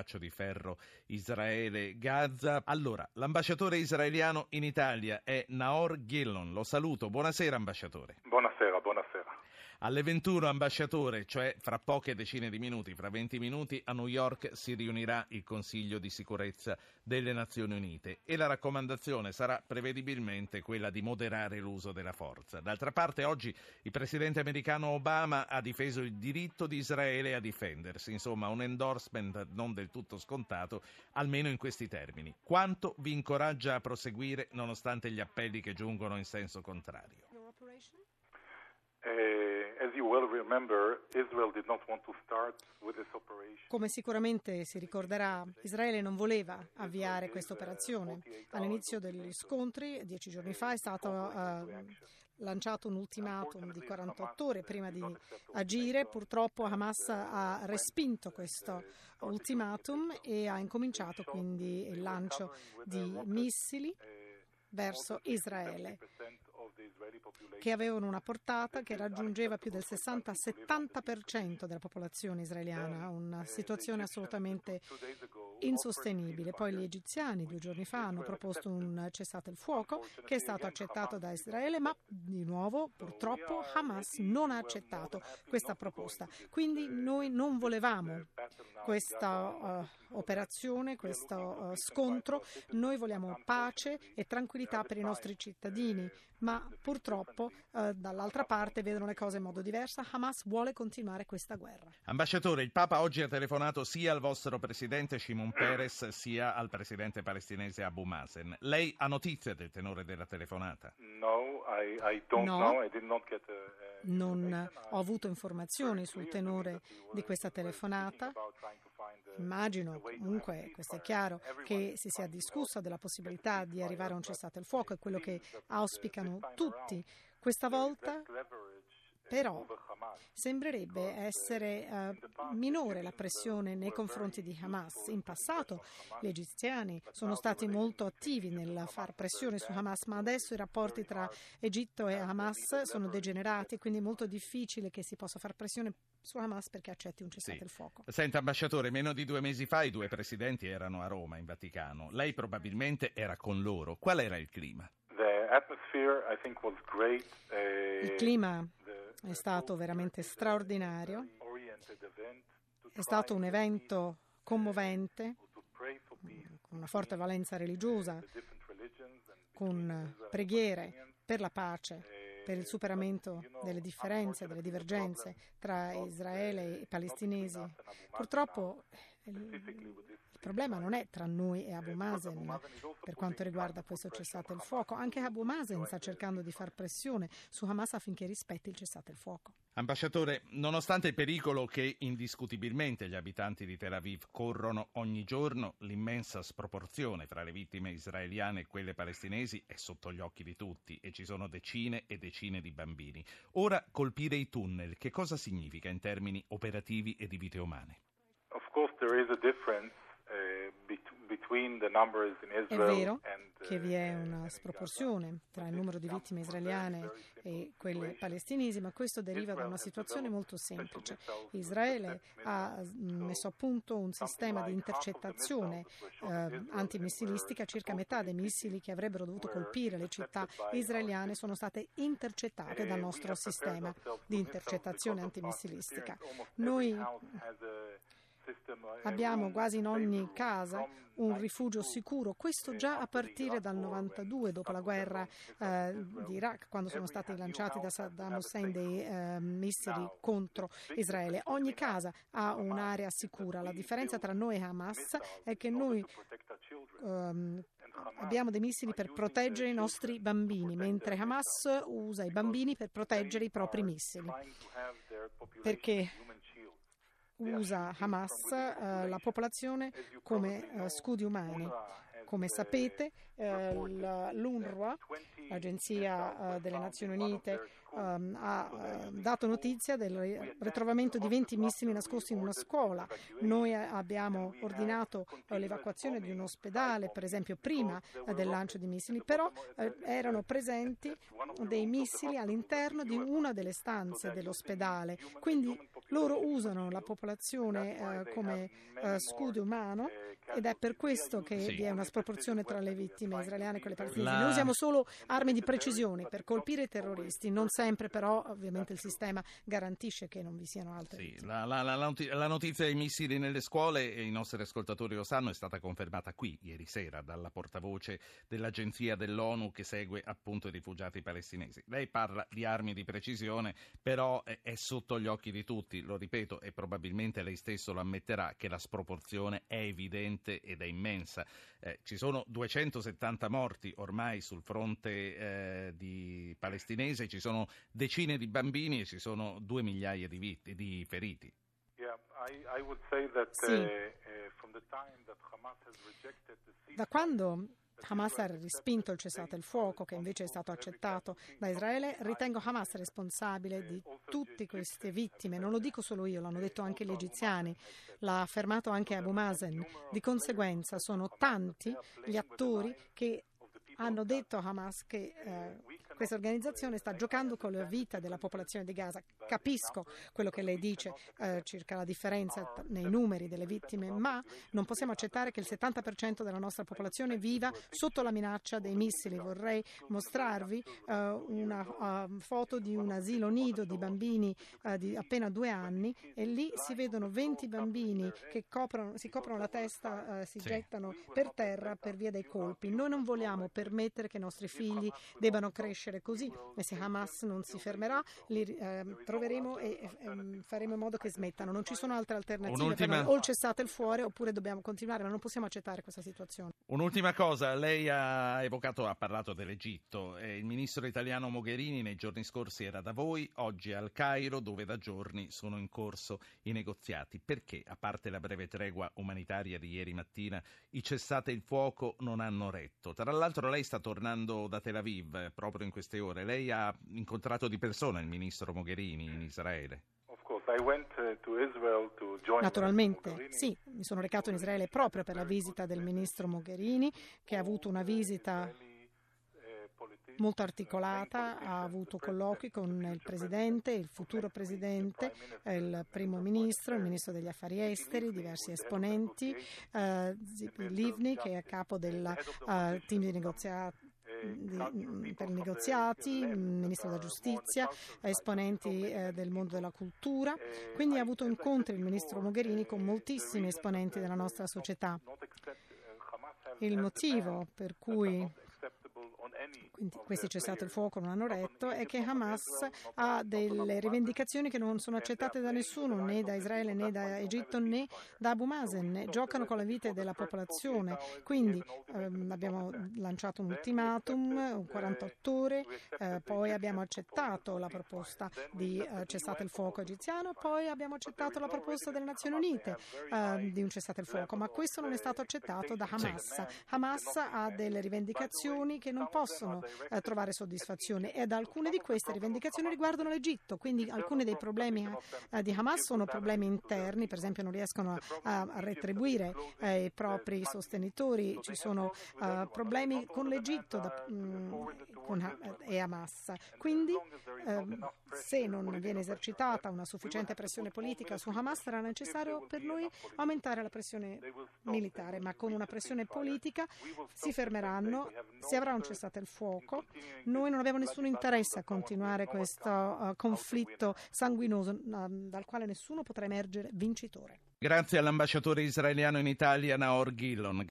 braccio di ferro Israele-Gaza. Allora, l'ambasciatore israeliano in Italia è Naor Gillon. Lo saluto. Buonasera, ambasciatore. Buonasera. Alle 21 ambasciatore, cioè fra poche decine di minuti, fra 20 minuti, a New York si riunirà il Consiglio di sicurezza delle Nazioni Unite e la raccomandazione sarà prevedibilmente quella di moderare l'uso della forza. D'altra parte oggi il presidente americano Obama ha difeso il diritto di Israele a difendersi, insomma un endorsement non del tutto scontato, almeno in questi termini. Quanto vi incoraggia a proseguire nonostante gli appelli che giungono in senso contrario? Come sicuramente si ricorderà, Israele non voleva avviare questa operazione. All'inizio degli scontri, dieci giorni fa, è stato uh, lanciato un ultimatum di 48 ore prima di agire. Purtroppo Hamas ha respinto questo ultimatum e ha incominciato quindi il lancio di missili verso Israele che avevano una portata che raggiungeva più del 60-70% della popolazione israeliana, una situazione assolutamente insostenibile. Poi gli egiziani due giorni fa hanno proposto un cessate il fuoco che è stato accettato da Israele, ma di nuovo purtroppo Hamas non ha accettato questa proposta. Quindi noi non volevamo questa uh, operazione, questo uh, scontro, noi vogliamo pace e tranquillità per i nostri cittadini, ma purtroppo uh, dall'altra parte vedono le cose in modo diverso. Hamas vuole continuare questa guerra. Ambasciatore, il Papa oggi ha telefonato sia al vostro presidente Shimon Peres sia al presidente palestinese Abu Mazen. Lei ha notizie del tenore della telefonata? No, I, I don't no. know. I did not get a, non ho avuto informazioni sul tenore di questa telefonata. Immagino, comunque, questo è chiaro, che si sia discusso della possibilità di arrivare a un cessate il fuoco, è quello che auspicano tutti. Questa volta però sembrerebbe essere uh, minore la pressione nei confronti di Hamas. In passato gli egiziani sono stati molto attivi nel far pressione su Hamas, ma adesso i rapporti tra Egitto e Hamas sono degenerati, quindi è molto difficile che si possa far pressione su Hamas perché accetti un cessate sì. il fuoco. Senta, ambasciatore, meno di due mesi fa i due presidenti erano a Roma, in Vaticano. Lei probabilmente era con loro. Qual era il clima? Il clima è stato veramente straordinario, è stato un evento commovente, con una forte valenza religiosa, con preghiere per la pace, per il superamento delle differenze, delle divergenze tra Israele e i palestinesi. Purtroppo il problema non è tra noi e Abu Mazen per quanto riguarda questo cessate il fuoco. Anche Abu Mazen sta cercando di far pressione su Hamas affinché rispetti il cessate il fuoco. Ambasciatore, nonostante il pericolo che indiscutibilmente gli abitanti di Tel Aviv corrono ogni giorno, l'immensa sproporzione fra le vittime israeliane e quelle palestinesi è sotto gli occhi di tutti e ci sono decine e decine di bambini. Ora colpire i tunnel, che cosa significa in termini operativi e di vite umane? Of course there is a difference è vero che vi è una sproporzione tra il numero di vittime israeliane e quelle palestinesi, ma questo deriva da una situazione molto semplice. Israele ha messo a punto un sistema di intercettazione eh, antimissilistica, circa metà dei missili che avrebbero dovuto colpire le città israeliane sono state intercettate dal nostro sistema di intercettazione antimissilistica. Noi Abbiamo quasi in ogni casa un rifugio sicuro, questo già a partire dal 92, dopo la guerra eh, di Iraq, quando sono stati lanciati da Saddam Hussein dei eh, missili contro Israele. Ogni casa ha un'area sicura. La differenza tra noi e Hamas è che noi ehm, abbiamo dei missili per proteggere i nostri bambini, mentre Hamas usa i bambini per proteggere i propri missili. Perché usa Hamas eh, la popolazione come eh, scudi umani. Come sapete, eh, l'UNRWA, l'Agenzia eh, delle Nazioni Unite, ehm, ha eh, dato notizia del ritrovamento di 20 missili nascosti in una scuola. Noi abbiamo ordinato l'evacuazione di un ospedale, per esempio, prima del lancio di missili, però erano presenti dei missili all'interno di una delle stanze dell'ospedale. Quindi Loro usano la popolazione eh, come eh, scudo umano ed è per questo che Sì. vi è una sproporzione tra le vittime israeliane e quelle palestinesi. La- Noi usiamo solo armi di precisione per colpire i terroristi, non sempre però ovviamente il sistema garantisce che non vi siano altre Sì, vittime. la, la- la- la noti- la notizia dei missili nelle scuole, e i nostri ascoltatori lo sanno, è stata confermata qui ieri sera dalla portavoce dell'agenzia dell'ONU che segue appunto i rifugiati palestinesi. Lei parla di armi di precisione, però è, è sotto gli occhi di tutti, lo ripeto, e probabilmente lei stesso lo ammetterà che la sproporzione è evidente ed è immensa. Eh, ci sono 270 morti ormai sul fronte eh, di palestinese, ci sono decine di bambini e ci sono due migliaia di, vitt- di feriti. Sì. the ceasefire, Da quando Hamas ha respinto il cessate il fuoco, che invece è stato accettato da Israele, ritengo Hamas responsabile di tutte queste vittime. Non lo dico solo io, l'hanno detto anche gli egiziani, l'ha affermato anche Abu Mazen. Di conseguenza sono tanti gli attori che hanno detto a Hamas che eh, questa organizzazione sta giocando con la vita della popolazione di Gaza. Capisco quello che lei dice eh, circa la differenza nei numeri delle vittime, ma non possiamo accettare che il 70% della nostra popolazione viva sotto la minaccia dei missili. Vorrei mostrarvi eh, una eh, foto di un asilo nido di bambini eh, di appena due anni e lì si vedono 20 bambini che coprono- si coprono la testa, eh, si Sì. gettano per terra per via dei colpi. Noi non vogliamo permettere che i nostri figli debbano crescere così e se Hamas non si fermerà li eh, troveremo e ehm, faremo in modo che smettano. Non ci sono altre alternative Un'ultima- o il cessate il fuori oppure dobbiamo continuare, ma non possiamo accettare questa situazione. Un'ultima cosa, lei ha evocato, ha parlato dell'Egitto. Il ministro italiano Mogherini nei giorni scorsi era da voi, oggi è al Cairo, dove da giorni sono in corso i negoziati. Perché, a parte la breve tregua umanitaria di ieri mattina, i cessate il fuoco non hanno retto? Tra l'altro lei sta tornando da Tel Aviv eh, proprio in queste ore. Lei ha incontrato di persona il ministro Mogherini in Israele. uh, Naturalmente, sì, mi sono recato in Israele proprio per la visita del ministro Mogherini, che ha avuto una visita molto articolata, ha avuto colloqui con il presidente, il futuro presidente, eh, il primo ministro, il ministro degli affari esteri, diversi esponenti, eh, Zipi Livni che è a capo del eh, team di negoziati per i negoziati, il ministro della giustizia, esponenti eh, del mondo della cultura. Quindi ha avuto incontri il ministro Mogherini con moltissimi esponenti della nostra società. Il motivo per cui quindi questi cessate il fuoco non hanno retto è che Hamas ha delle rivendicazioni che non sono accettate da nessuno, né da Israele né da Egitto né da Abu Mazen, giocano con la vita della popolazione. Quindi ehm, abbiamo lanciato un ultimatum, 48 ore, eh, poi abbiamo accettato la proposta di eh, cessate il fuoco egiziano, poi abbiamo accettato la proposta delle Nazioni Unite eh, di un cessate il fuoco, ma questo non è stato accettato da Hamas. Hamas. ha delle rivendicazioni che non possono eh, trovare soddisfazione ed alcune di queste rivendicazioni riguardano l'Egitto, quindi alcuni dei problemi eh, di Hamas sono problemi interni, per esempio non riescono a, a retribuire eh, i propri sostenitori, ci sono eh, problemi con l'Egitto da- mh, con Ha- e Hamas. Quindi ehm, se non viene esercitata una sufficiente pressione politica su Hamas sarà necessario per noi aumentare la pressione militare, ma con una pressione politica si fermeranno, si avrà un cessate il fuoco. Noi non abbiamo nessun interesse a continuare questo eh, conflitto sanguinoso eh, dal quale nessuno potrà emergere vincitore. Grazie all'ambasciatore israeliano in Italia Naor Gillon.